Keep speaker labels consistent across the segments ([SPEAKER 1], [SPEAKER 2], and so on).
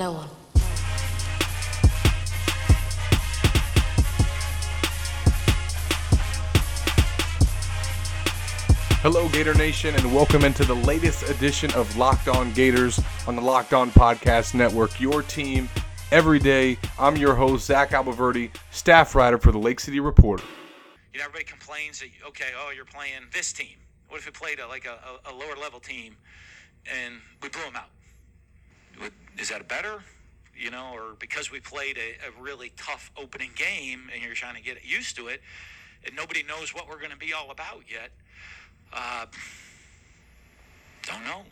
[SPEAKER 1] No one.
[SPEAKER 2] Hello, Gator Nation, and welcome into the latest edition of Locked On Gators on the Locked On Podcast Network. Your team every day. I'm your host, Zach Abolverdi, staff writer for the Lake City Reporter.
[SPEAKER 3] You know, everybody complains that okay, oh, you're playing this team. What if we played a, like a, a, a lower level team and we blew them out? Is that better? You know, or because we played a, a really tough opening game and you're trying to get used to it, and nobody knows what we're going to be all about yet. Uh, don't know.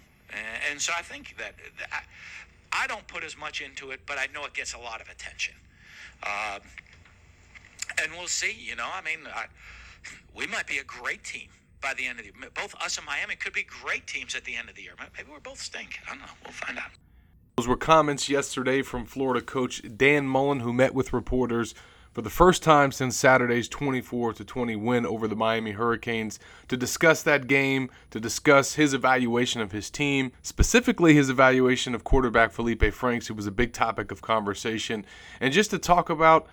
[SPEAKER 3] And, so I think that I, I don't put as much into it, but I know it gets a lot of attention. Uh, and we'll see. You know, I mean, I, we might be a great team by the end of the year. Both us and Miami could be great teams at the end of the year. Maybe we're both stink. I don't know. We'll find out.
[SPEAKER 2] Those were comments yesterday from Florida coach Dan Mullen, who met with reporters for the first time since Saturday's 24 to 20 win over the Miami Hurricanes to discuss that game, to discuss his evaluation of his team, specifically his evaluation of quarterback Felipe Franks, who was a big topic of conversation, and just to talk about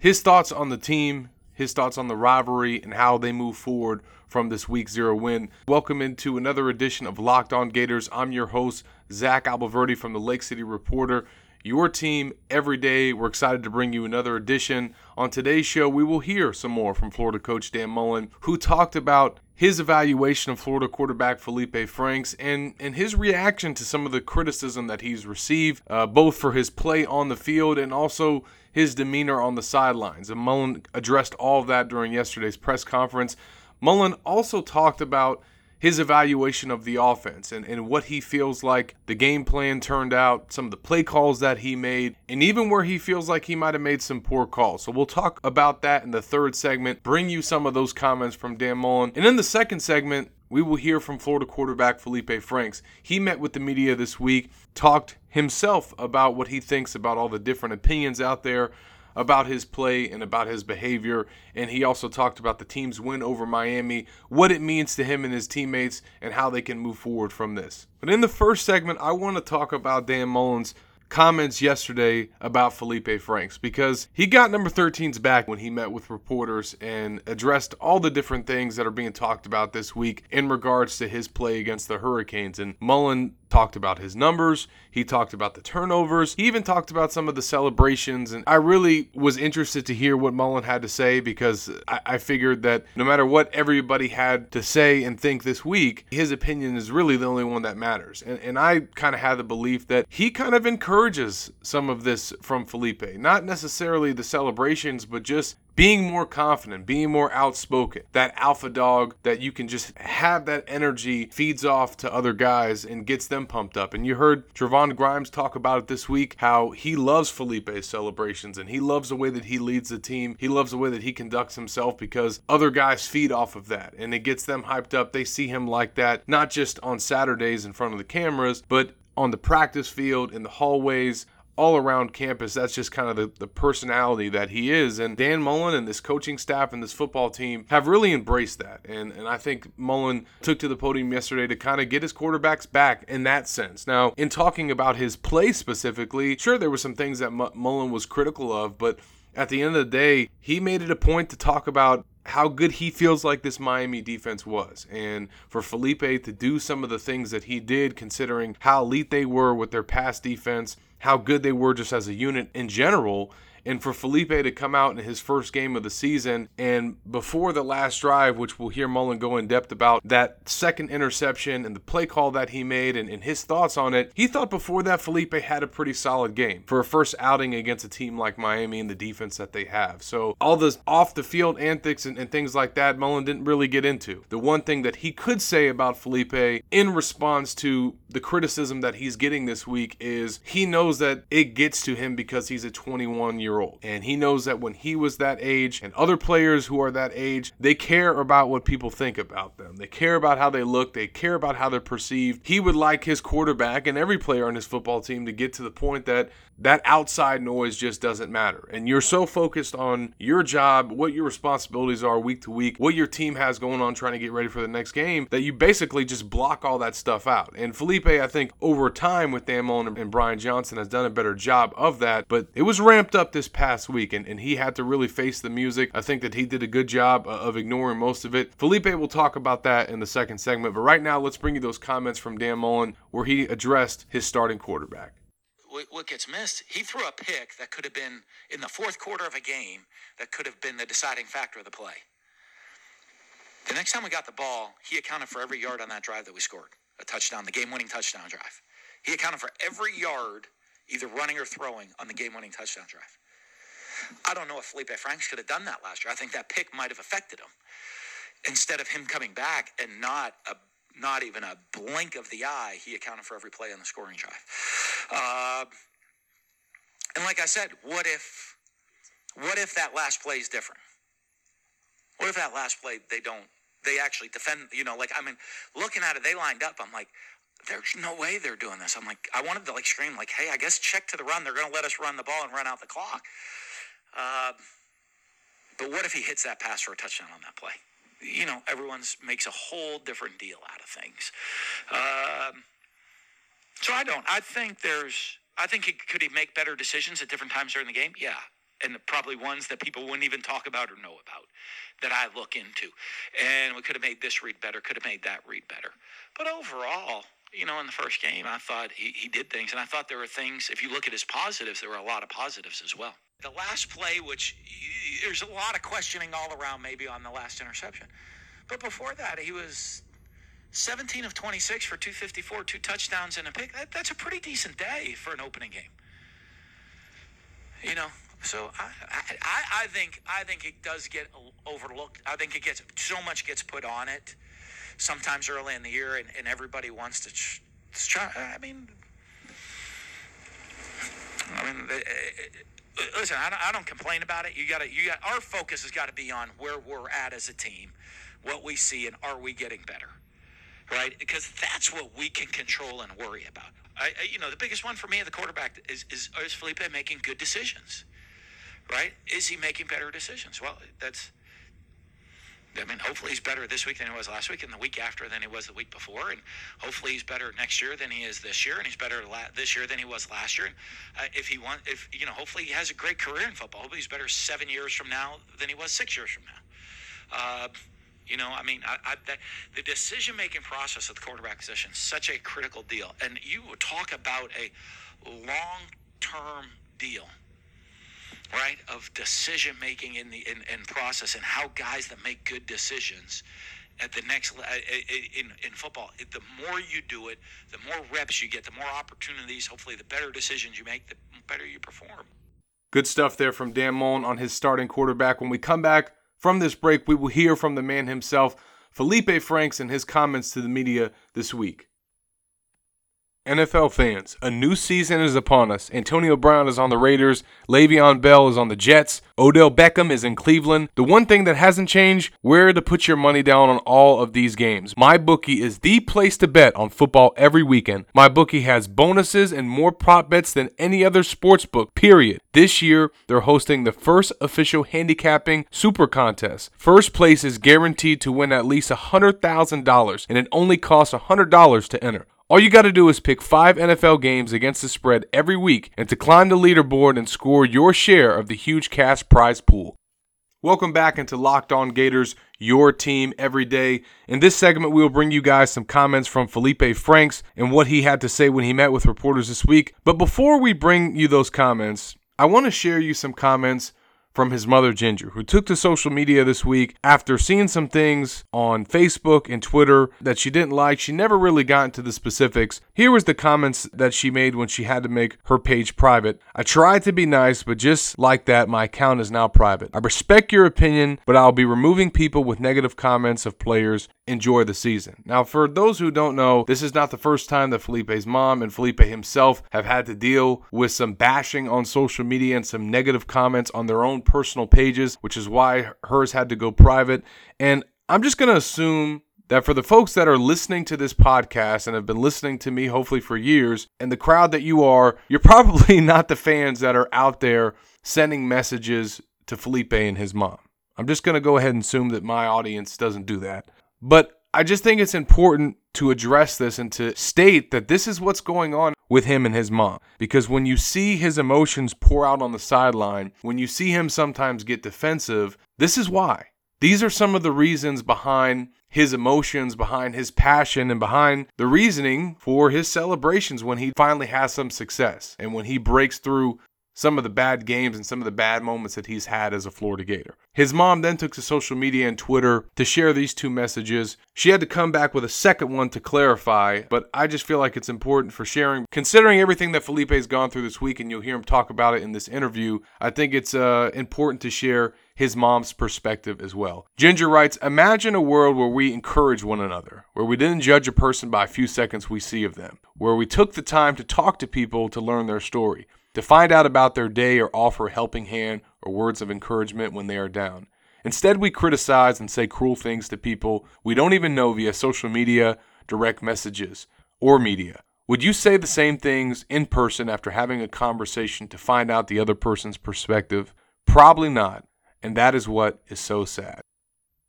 [SPEAKER 2] his thoughts on the team, his thoughts on the rivalry, and how they move forward from this week zero win. Welcome into another edition of Locked On Gators. I'm your host, Zach Abolverdi from the Lake City Reporter. Your team every day. We're excited to bring you another edition. On today's show, we will hear some more from Florida coach Dan Mullen, who talked about his evaluation of Florida quarterback Felipe Franks and, and his reaction to some of the criticism that he's received, uh, both for his play on the field and also his demeanor on the sidelines. And Mullen addressed all of that during yesterday's press conference. Mullen also talked about his evaluation of the offense and, and what he feels like the game plan turned out, some of the play calls that he made, and even where he feels like he might have made some poor calls. So we'll talk about that in the third segment, bring you some of those comments from Dan Mullen. And in the second segment, we will hear from Florida quarterback Felipe Franks. He met with the media this week, talked himself about what he thinks about all the different opinions out there about his play and about his behavior. And he also talked about the team's win over Miami, what it means to him and his teammates, and how they can move forward from this. But in the first segment, I want to talk about Dan Mullen's comments yesterday about Felipe Franks because he got number 13's back when he met with reporters and addressed all the different things that are being talked about this week in regards to his play against the Hurricanes. And Mullen talked about his numbers, he talked about the turnovers, he even talked about some of the celebrations. And I really was interested to hear what Mullen had to say because I, I figured that no matter what everybody had to say and think this week, his opinion is really the only one that matters. And, and I kind of had the belief that he kind of encourages some of this from Felipe. Not necessarily the celebrations, but just being more confident, being more outspoken, that alpha dog that you can just have that energy feeds off to other guys and gets them pumped up. And you heard Trevon Grimes talk about it this week how he loves Felipe's celebrations and he loves the way that he leads the team. He loves the way that he conducts himself because other guys feed off of that and it gets them hyped up. They see him like that, not just on Saturdays in front of the cameras, but on the practice field, in the hallways, all around campus. That's just kind of the, the personality that he is. And Dan Mullen and this coaching staff and this football team have really embraced that. And, and I think Mullen took to the podium yesterday to kind of get his quarterbacks back in that sense. Now, in talking about his play specifically, sure, there were some things that M- Mullen was critical of, but at the end of the day, he made it a point to talk about how good he feels like this Miami defense was. And for Felipe to do some of the things that he did, considering how elite they were with their pass defense, how good they were just as a unit in general. And for Felipe to come out in his first game of the season and before the last drive, which we'll hear Mullen go in depth about, that second interception and the play call that he made and, and his thoughts on it, he thought before that Felipe had a pretty solid game for a first outing against a team like Miami and the defense that they have. So all this off the field antics and, and things like that, Mullen didn't really get into. The one thing that he could say about Felipe in response to the criticism that he's getting this week is he knows that it gets to him because he's a 21 year old. And he knows that when he was that age and other players who are that age, they care about what people think about them. They care about how they look, they care about how they're perceived. He would like his quarterback and every player on his football team to get to the point that that outside noise just doesn't matter. And you're so focused on your job, what your responsibilities are week to week, what your team has going on trying to get ready for the next game, that you basically just block all that stuff out. And Felipe, I think, over time with Dan Mullen and Brian Johnson has done a better job of that. But it was ramped up this past week, and, and he had to really face the music. I think that he did a good job uh, of ignoring most of it. Felipe will talk about that in the second segment. But right now, let's bring you those comments from Dan Mullen where he addressed his starting quarterback
[SPEAKER 3] what gets missed, he threw a pick that could have been in the fourth quarter of a game that could have been the deciding factor of the play. The next time we got the ball, he accounted for every yard on that drive that we scored a touchdown, the game winning touchdown drive. He accounted for every yard, either running or throwing, on the game winning touchdown drive. I don't know if Felipe Franks could have done that last year. I think that pick might have affected him. Instead of him coming back and not a not even a blink of the eye, he accounted for every play on the scoring drive. Uh, and like I said, what if, what if that last play is different? What if that last play they don't, they actually defend? You know, like I mean, looking at it, they lined up. I'm like, there's no way they're doing this. I'm like, I wanted to like scream like, hey, I guess check to the run. They're going to let us run the ball and run out the clock. Uh, but what if he hits that pass for a touchdown on that play? You know, everyone's makes a whole different deal out of things. Um, so I don't. I think there's. I think he, could he make better decisions at different times during the game? Yeah, and probably ones that people wouldn't even talk about or know about that I look into. And we could have made this read better. Could have made that read better. But overall, you know, in the first game, I thought he, he did things, and I thought there were things. If you look at his positives, there were a lot of positives as well. The last play, which there's a lot of questioning all around, maybe on the last interception, but before that, he was 17 of 26 for 254, two touchdowns and a pick. That, that's a pretty decent day for an opening game. You know, so I, I, I think I think it does get overlooked. I think it gets so much gets put on it sometimes early in the year, and, and everybody wants to try. I mean, I mean, listen, I don't, I don't complain about it. You got to, you got our focus has got to be on where we're at as a team, what we see, and are we getting better, right? Because that's what we can control and worry about. I, I you know, the biggest one for me, the quarterback, is is is Felipe making good decisions, right? Is he making better decisions? Well, that's I mean, hopefully he's better this week than he was last week, and the week after than he was the week before, and hopefully he's better next year than he is this year, and he's better la- this year than he was last year. And uh, if he want, if you know, hopefully he has a great career in football. Hopefully he's better seven years from now than he was six years from now. Uh, you know, I mean, I, I, that, the decision-making process at the quarterback position is such a critical deal, and you talk about a long-term deal right, of decision making in the in, in process and how guys that make good decisions at the next in in football, the more you do it, the more reps you get, the more opportunities. Hopefully, the better decisions you make, the better you perform.
[SPEAKER 2] Good stuff there from Dan Mullen on his starting quarterback. When we come back from this break, we will hear from the man himself, Felipe Franks, and his comments to the media this week. NFL fans, a new season is upon us. Antonio Brown is on the Raiders, Le'Veon Bell is on the Jets, Odell Beckham is in Cleveland. The one thing that hasn't changed, where to put your money down on all of these games. MyBookie is the place to bet on football every weekend. MyBookie has bonuses and more prop bets than any other sports book, period. This year, they're hosting the first official handicapping super contest. First place is guaranteed to win at least $100,000 and it only costs $100 to enter. All you got to do is pick five NFL games against the spread every week and to climb the leaderboard and score your share of the huge cash prize pool. Welcome back into Locked On Gators, your team every day. In this segment, we will bring you guys some comments from Felipe Franks and what he had to say when he met with reporters this week. But before we bring you those comments, I want to share you some comments from his mother, Ginger, who took to social media this week after seeing some things on Facebook and Twitter that she didn't like. She never really got into the specifics. Here was the comments that she made when she had to make her page private. I tried to be nice, but just like that, my account is now private. I respect your opinion, but I'll be removing people with negative comments of players enjoy the season. Now, for those who don't know, this is not the first time that Felipe's mom and Felipe himself have had to deal with some bashing on social media and some negative comments on their own personal pages, which is why hers had to go private. And I'm just going to assume that for the folks that are listening to this podcast and have been listening to me hopefully for years, and the crowd that you are, you're probably not the fans that are out there sending messages to Felipe and his mom. I'm just going to go ahead and assume that my audience doesn't do that. But I just think it's important to address this and to state that this is what's going on with him and his mom. Because when you see his emotions pour out on the sideline, when you see him sometimes get defensive, this is why. These are some of the reasons behind his emotions, behind his passion, and behind the reasoning for his celebrations when he finally has some success and when he breaks through some of the bad games and some of the bad moments that he's had as a Florida Gator. His mom then took to social media and Twitter to share these two messages. She had to come back with a second one to clarify, but I just feel like it's important for sharing. Considering everything that Felipe's gone through this week, and you'll hear him talk about it in this interview, I think it's uh, important to share his mom's perspective as well. Ginger writes Imagine a world where we encourage one another, where we didn't judge a person by a few seconds we see of them, where we took the time to talk to people to learn their story to find out about their day or offer a helping hand or words of encouragement when they are down. Instead, we criticize and say cruel things to people we don't even know via social media, direct messages, or media. Would you say the same things in person after having a conversation to find out the other person's perspective? Probably not, and that is what is so sad.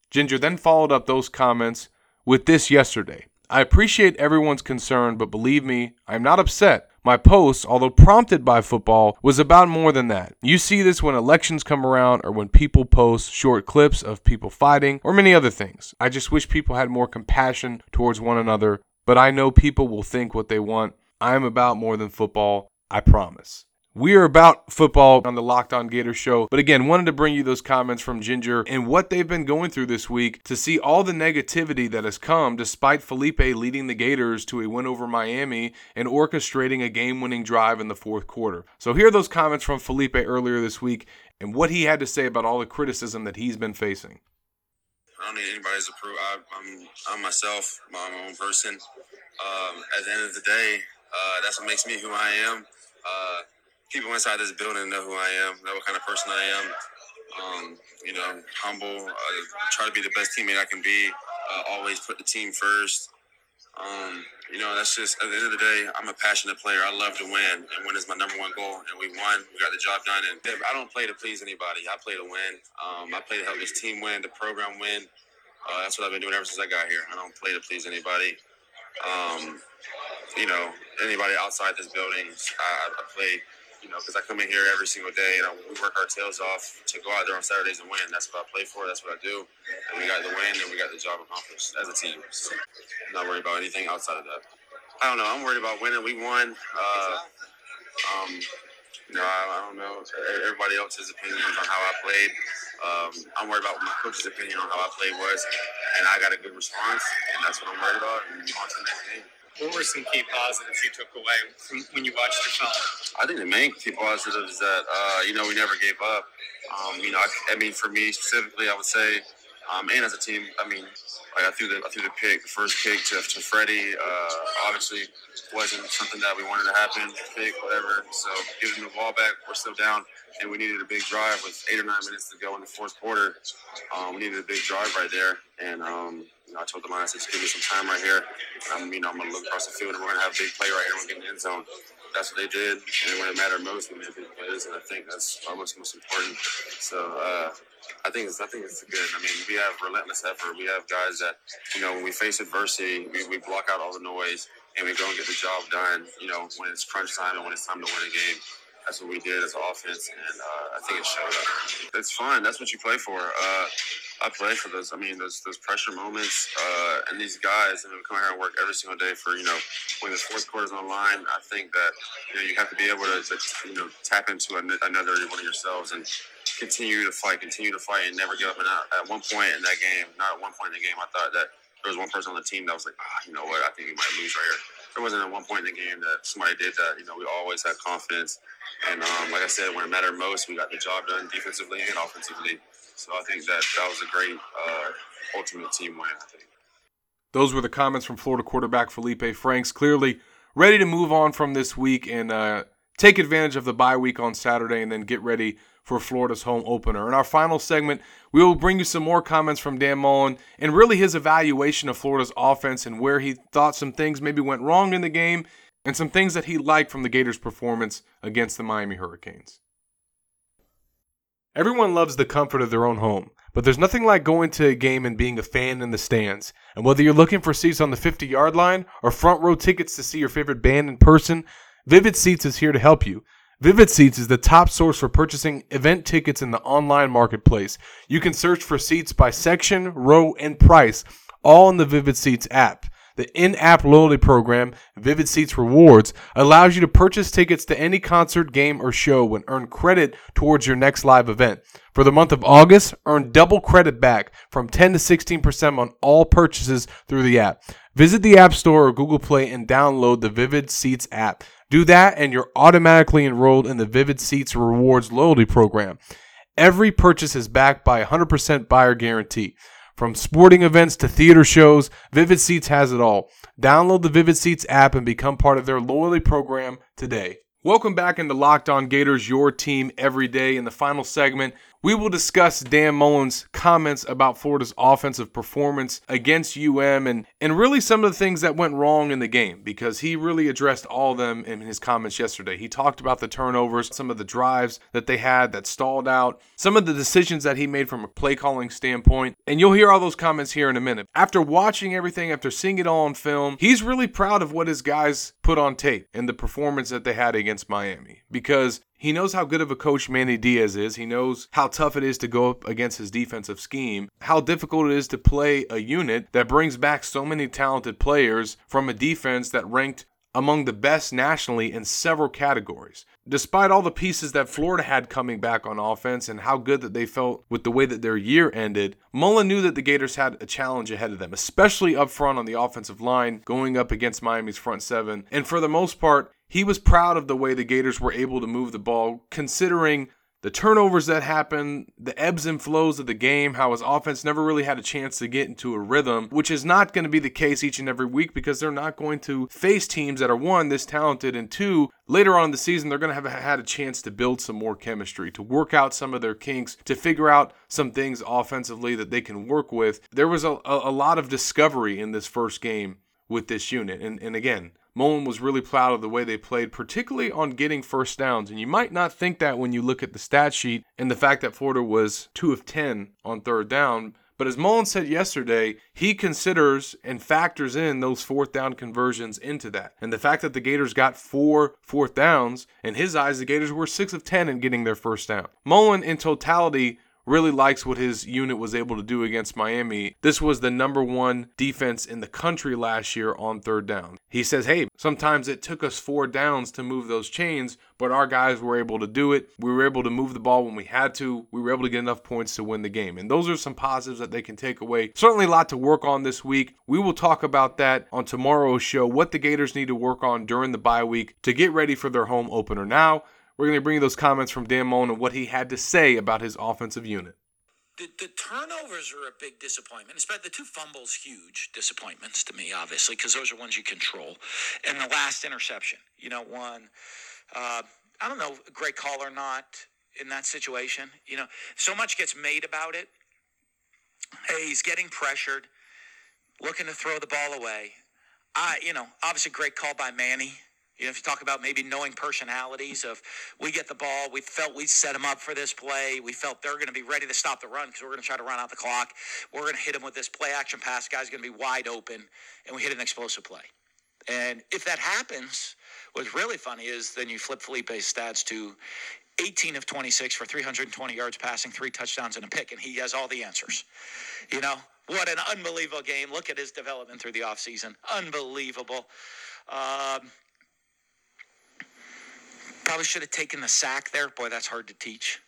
[SPEAKER 2] Ginger then followed up those comments with this yesterday. I appreciate everyone's concern, but believe me, I am not upset. My post, although prompted by football, was about more than that. You see this when elections come around or when people post short clips of people fighting or many other things. I just wish people had more compassion towards one another, but I know people will think what they want. I am about more than football, I promise. We are about football on the Locked On Gator show, but again, wanted to bring you those comments from Ginger and what they've been going through this week to see all the negativity that has come despite Felipe leading the Gators to a win over Miami and orchestrating a game winning drive in the fourth quarter. So, here are those comments from Felipe earlier this week and what he had to say about all the criticism that he's been facing.
[SPEAKER 1] I don't need anybody's approval. I, am I'm myself, my own person. Um, at the end of the day, uh, that's what makes me who I am. Uh, people inside this building know who I am, know what kind of person I am. Um, you know, humble, uh, try to be the best teammate I can be, uh, always put the team first. Um, you know, that's just at the end of the day, I'm a passionate player. I love to win, and win is my number one goal. And we won. We got the job done. And I don't play to please anybody. I play to win. Um, I play to help this team win, the program win. Uh, that's what I've been doing ever since I got here. I don't play to please anybody. Um, you know, anybody outside this building. I, I play you know, because I come in here every single day and I, we work our tails off to go out there on Saturdays and win. That's what I play for. That's what I do. And we got the win and we got the job accomplished as a team. So I'm not worried about anything outside of that. I don't know. I'm worried about winning. We won. Uh, um, I, I, don't know everybody else's opinions on how I played. Um, I'm worried about my coach's opinion on how I played was, and I got a good response, and that's what I'm worried about. And on to the next game.
[SPEAKER 4] What were some key positives you took away when you watched the film?
[SPEAKER 1] I think the main key positive is that uh, you know we never gave up. Um, you know, I, I, mean, for me specifically, I would say, um, and as a team, I mean, like I threw the I threw the pick, the first pick to, to Freddie. Uh, obviously, wasn't something that we wanted to happen. Pick whatever. So giving the ball back, we're still down, and we needed a big drive with eight or nine minutes to go in the fourth quarter. Um, we needed a big drive right there, and um, you know, I told the line, I said, give me some time right here. I'm, you know, I'm going to look across the field and we're to have a big play right here. We're to get in the end zone. That's what they did. And when it mattered most, we made big plays. And I think that's almost most important. So, uh, I think it's I think it's good. I mean, we have relentless effort. We have guys that, you know, when we face adversity, we, we block out all the noise and we go and get the job done. You know, when it's crunch time and when it's time to win a game. That's what we did as an offense, and uh, I think it showed up. It's fun. That's what you play for. Uh, I play for those. I mean, those those pressure moments, uh, and these guys. I mean, come here and work every single day for you know when the fourth quarter's on line. I think that you know you have to be able to, to you know tap into another one of yourselves and continue to fight, continue to fight, and never give up. And at one point in that game, not at one point in the game, I thought that there was one person on the team that was like, ah, you know what, I think we might lose right here. There wasn't at one point in the game that somebody did that. You know, we always had confidence, and um, like I said, when it mattered most, we got the job done defensively and offensively. So I think that that was a great uh, ultimate team win. I think.
[SPEAKER 2] Those were the comments from Florida quarterback Felipe Franks. Clearly ready to move on from this week and uh, take advantage of the bye week on Saturday, and then get ready for Florida's home opener. In our final segment, we will bring you some more comments from Dan Mullen and really his evaluation of Florida's offense and where he thought some things maybe went wrong in the game and some things that he liked from the Gators' performance against the Miami Hurricanes. Everyone loves the comfort of their own home, but there's nothing like going to a game and being a fan in the stands. And whether you're looking for seats on the 50 yard line or front row tickets to see your favorite band in person, Vivid Seats is here to help you. Vivid Seats is the top source for purchasing event tickets in the online marketplace. You can search for seats by section, row, and price, all in the Vivid Seats app. The in app loyalty program, Vivid Seats Rewards, allows you to purchase tickets to any concert, game, or show and earn credit towards your next live event. For the month of August, earn double credit back from 10 to 16% on all purchases through the app. Visit the App Store or Google Play and download the Vivid Seats app. Do that, and you're automatically enrolled in the Vivid Seats Rewards loyalty program. Every purchase is backed by a 100% buyer guarantee. From sporting events to theater shows, Vivid Seats has it all. Download the Vivid Seats app and become part of their loyalty program today. Welcome back into Locked On Gators, your team every day. In the final segment, we will discuss Dan Mullen's comments about Florida's offensive performance against UM and, and really some of the things that went wrong in the game because he really addressed all of them in his comments yesterday. He talked about the turnovers, some of the drives that they had that stalled out, some of the decisions that he made from a play calling standpoint, and you'll hear all those comments here in a minute. After watching everything, after seeing it all on film, he's really proud of what his guys put on tape and the performance that they had against Miami because he knows how good of a coach Manny Diaz is. He knows how tough it is to go up against his defensive scheme, how difficult it is to play a unit that brings back so many talented players from a defense that ranked among the best nationally in several categories. Despite all the pieces that Florida had coming back on offense and how good that they felt with the way that their year ended, Mullen knew that the Gators had a challenge ahead of them, especially up front on the offensive line, going up against Miami's front seven. And for the most part, he was proud of the way the Gators were able to move the ball, considering the turnovers that happened, the ebbs and flows of the game, how his offense never really had a chance to get into a rhythm, which is not going to be the case each and every week because they're not going to face teams that are one, this talented, and two, later on in the season, they're going to have had a chance to build some more chemistry, to work out some of their kinks, to figure out some things offensively that they can work with. There was a, a, lot of discovery in this first game with this unit. And, and again, Mullen was really proud of the way they played, particularly on getting first downs. And you might not think that when you look at the stat sheet and the fact that Florida was 2 of 10 on third down. But as Mullen said yesterday, he considers and factors in those fourth down conversions into that. And the fact that the Gators got four fourth downs, in his eyes, the Gators were 6 of 10 in getting their first down. Mullen, in totality, really likes what his unit was able to do against Miami. This was the number one defense in the country last year on third down. He says, hey, sometimes it took us four downs to move those chains, but our guys were able to do it. We were able to move the ball when we had to. We were able to get enough points to win the game. And those are some positives that they can take away. Certainly a lot to work on this week. We will talk about that on tomorrow's show, what the Gators need to work on during the bye week to get ready for their home opener. Now, we're going to bring you those comments from Dan Mullen and what he had to say about his offensive unit.
[SPEAKER 3] The, the turnovers are a big disappointment. Especially the two fumbles, huge disappointments to me, obviously, because those are ones you control. And the last interception, you know, one, uh, I don't know, great call or not in that situation. You know, so much gets made about it. Hey, he's getting pressured, looking to throw the ball away. I, you know, obviously great call by Manny you know, if you talk about maybe knowing personalities of we get the ball, we felt we set them up for this play. We felt they're going to be ready to stop the run because we're going to try to run out the clock. We're going to hit them with this play action pass. Guy's going to be wide open, and we hit an explosive play. And if that happens, what's really funny is then you flip Felipe's stats to 18 of 26 for 320 yards passing, three touchdowns and a pick, and he has all the answers. You know, what an unbelievable game. Look at his development through the offseason. Unbelievable. Um, Probably should have taken the sack there. Boy, that's hard to teach.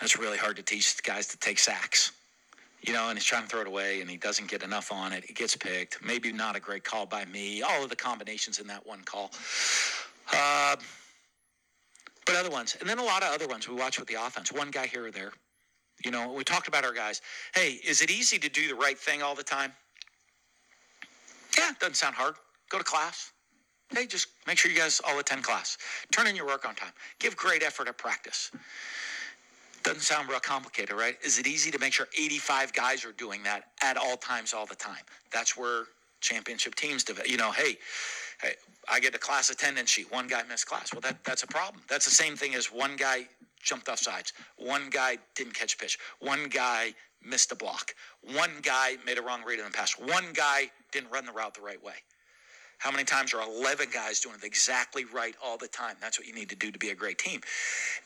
[SPEAKER 3] That's really hard to teach guys to take sacks. You know, and he's trying to throw it away and he doesn't get enough on it. It gets picked. Maybe not a great call by me. All of the combinations in that one call. Uh, but other ones. And then a lot of other ones we watch with the offense. One guy here or there. You know, we talked about our guys. Hey, is it easy to do the right thing all the time? Yeah, doesn't sound hard. Go to class. Hey, just make sure you guys all attend class. Turn in your work on time. Give great effort at practice. Doesn't sound real complicated, right? Is it easy to make sure 85 guys are doing that at all times, all the time? That's where championship teams develop. You know, hey, hey, I get a class attendance sheet. One guy missed class. Well, that that's a problem. That's the same thing as one guy jumped off sides. One guy didn't catch a pitch. One guy missed a block. One guy made a wrong read on the pass. One guy didn't run the route the right way. How many times are 11 guys doing it exactly right all the time? That's what you need to do to be a great team.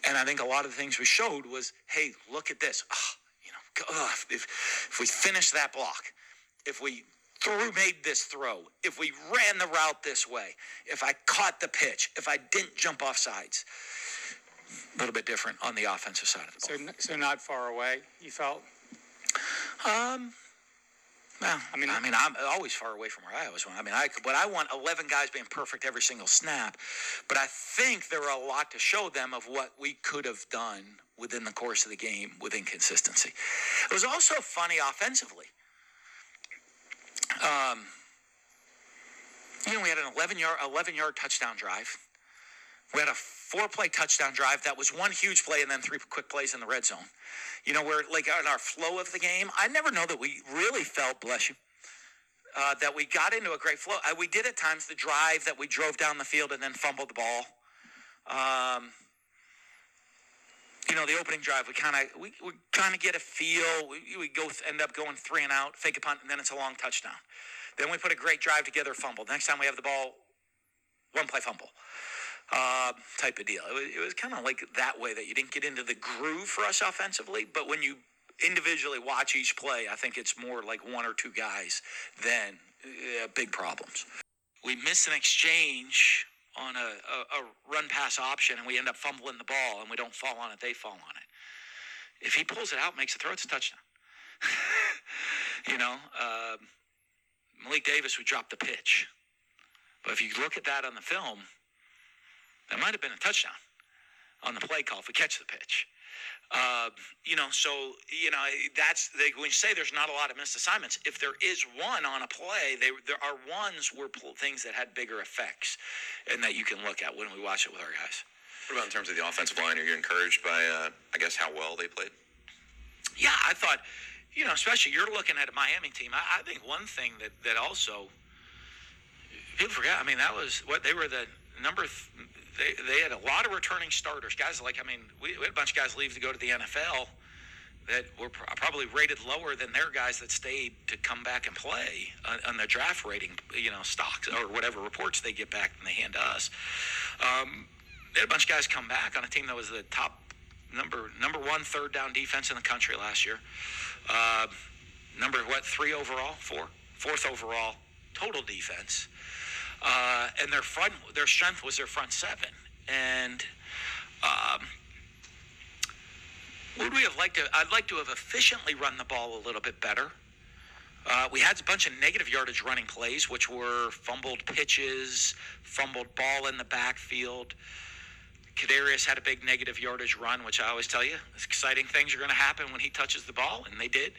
[SPEAKER 3] And I think a lot of the things we showed was, hey, look at this. Oh, you know, if, if we finish that block, if we through made this throw, if we ran the route this way, if I caught the pitch, if I didn't jump off sides, a little bit different on the offensive side of the ball.
[SPEAKER 4] So, so not far away. You felt.
[SPEAKER 3] Um, well, I mean, I mean, I'm always far away from where I was. I mean, I but I want 11 guys being perfect every single snap. But I think there are a lot to show them of what we could have done within the course of the game with inconsistency. It was also funny offensively. Um, you know, we had an 11 yard 11 yard touchdown drive. We had a four play touchdown drive that was one huge play and then three quick plays in the red zone. You know, we're like in our flow of the game. I never know that we really felt, bless you, uh, that we got into a great flow. Uh, we did at times the drive that we drove down the field and then fumbled the ball. Um, you know, the opening drive, we kind of we, we kind of get a feel. We, we go end up going three and out, fake a punt, and then it's a long touchdown. Then we put a great drive together, fumble. Next time we have the ball, one play fumble uh, type of deal. It was, it was kind of like that way that you didn't get into the groove for us offensively, but when you individually watch each play, I think it's more like one or two guys than uh, big problems. We miss an exchange on a, a, a, run pass option and we end up fumbling the ball and we don't fall on it, they fall on it. If he pulls it out, makes a throw, it's a touchdown. you know, uh, Malik Davis would drop the pitch. But if you look at that on the film, that might have been a touchdown on the play call if we catch the pitch. Uh, you know, so you know that's they, when you say there's not a lot of missed assignments. If there is one on a play, they, there are ones where things that had bigger effects, and that you can look at when we watch it with our guys.
[SPEAKER 5] What about in terms of the offensive line? Are you encouraged by, uh, I guess, how well they played?
[SPEAKER 3] Yeah, I thought, you know, especially you're looking at a Miami team. I, I think one thing that that also people forget. I mean, that was what they were the number. Th- they, they had a lot of returning starters. Guys like, I mean, we, we had a bunch of guys leave to go to the NFL that were probably rated lower than their guys that stayed to come back and play on, on the draft rating, you know, stocks or whatever reports they get back and they hand to us. Um, they had a bunch of guys come back on a team that was the top number number one third down defense in the country last year. Uh, number what three overall, four, fourth overall total defense. Uh, and their front, their strength was their front seven. And um, would we have liked to? I'd like to have efficiently run the ball a little bit better. Uh, we had a bunch of negative yardage running plays, which were fumbled pitches, fumbled ball in the backfield. Kadarius had a big negative yardage run, which I always tell you, exciting things are going to happen when he touches the ball, and they did.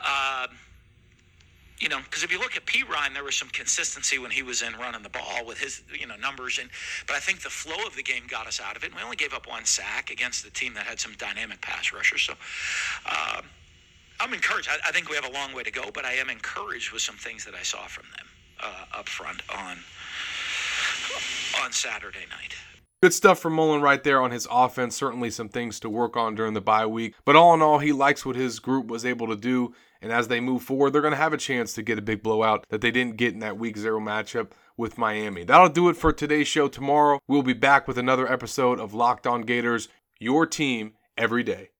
[SPEAKER 3] Um, you know, because if you look at Perine, there was some consistency when he was in running the ball with his, you know, numbers. And but I think the flow of the game got us out of it. And we only gave up one sack against the team that had some dynamic pass rushers. So uh, I'm encouraged. I, I, think we have a long way to go, but I am encouraged with some things that I saw from them uh, up front on on Saturday night.
[SPEAKER 2] Good stuff from Mullen right there on his offense. Certainly some things to work on during the bye week. But all in all, he likes what his group was able to do. And as they move forward, they're going to have a chance to get a big blowout that they didn't get in that week zero matchup with Miami. That'll do it for today's show. Tomorrow, we'll be back with another episode of Locked On Gators, your team every day.